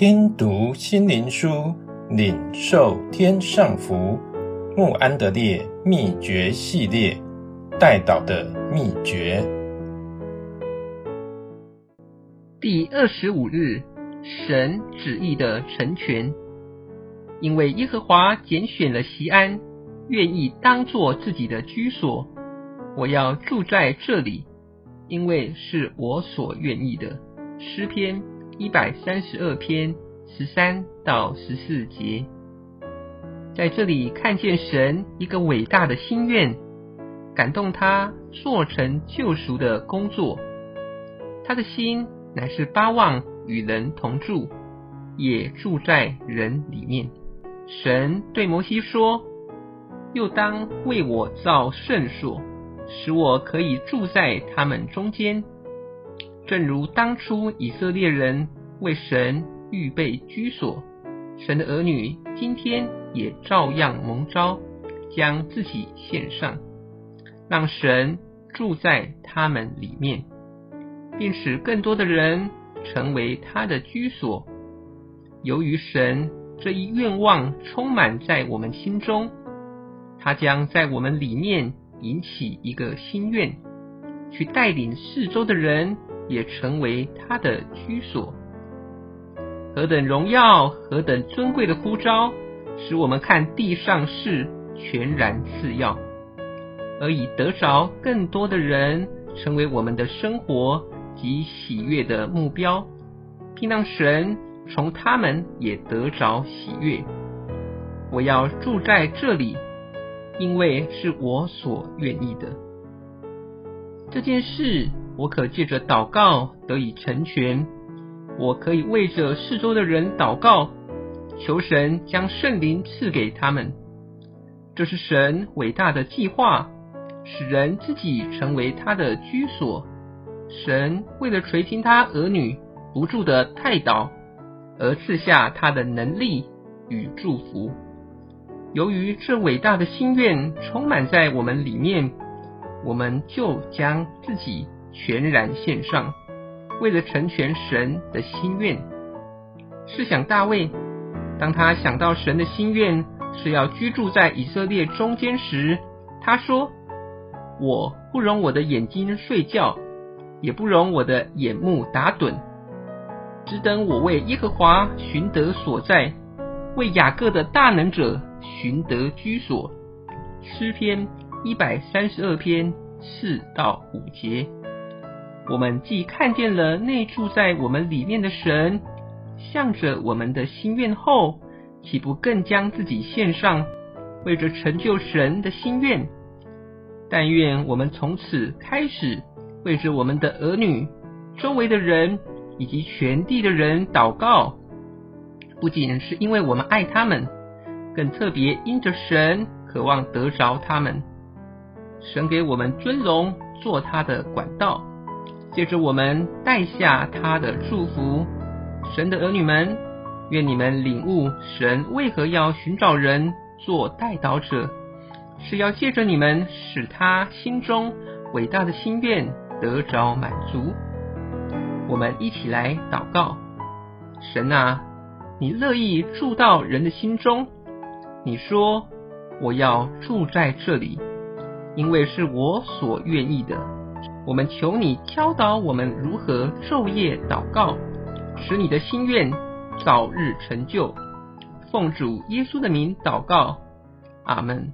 听读心灵书，领受天上福。穆安德烈秘诀系列，代祷的秘诀。第二十五日，神旨意的成全。因为耶和华拣选了西安，愿意当作自己的居所，我要住在这里，因为是我所愿意的。诗篇一百三十二篇十三到十四节，在这里看见神一个伟大的心愿，感动他做成救赎的工作。他的心乃是巴望与人同住，也住在人里面。神对摩西说：“又当为我造圣所，使我可以住在他们中间。”正如当初以色列人为神预备居所，神的儿女今天也照样蒙召，将自己献上，让神住在他们里面，并使更多的人成为他的居所。由于神这一愿望充满在我们心中，他将在我们里面引起一个心愿，去带领四周的人。也成为他的居所，何等荣耀，何等尊贵的呼召，使我们看地上事全然次要，而以得着更多的人成为我们的生活及喜悦的目标，并让神从他们也得着喜悦。我要住在这里，因为是我所愿意的。这件事。我可借着祷告得以成全，我可以为着四周的人祷告，求神将圣灵赐给他们。这是神伟大的计划，使人自己成为他的居所。神为了垂听他儿女不住的代祷，而赐下他的能力与祝福。由于这伟大的心愿充满在我们里面，我们就将自己。全然献上，为了成全神的心愿。试想大卫，当他想到神的心愿是要居住在以色列中间时，他说：“我不容我的眼睛睡觉，也不容我的眼目打盹，只等我为耶和华寻得所在，为雅各的大能者寻得居所。”诗篇一百三十二篇四到五节。我们既看见了内住在我们里面的神，向着我们的心愿后，岂不更将自己献上，为着成就神的心愿？但愿我们从此开始，为着我们的儿女、周围的人以及全地的人祷告，不仅是因为我们爱他们，更特别因着神渴望得着他们。神给我们尊荣，做他的管道。借着我们带下他的祝福，神的儿女们，愿你们领悟神为何要寻找人做代祷者，是要借着你们使他心中伟大的心愿得着满足。我们一起来祷告：神啊，你乐意住到人的心中，你说我要住在这里，因为是我所愿意的。我们求你教导我们如何昼夜祷告，使你的心愿早日成就。奉主耶稣的名祷告，阿门。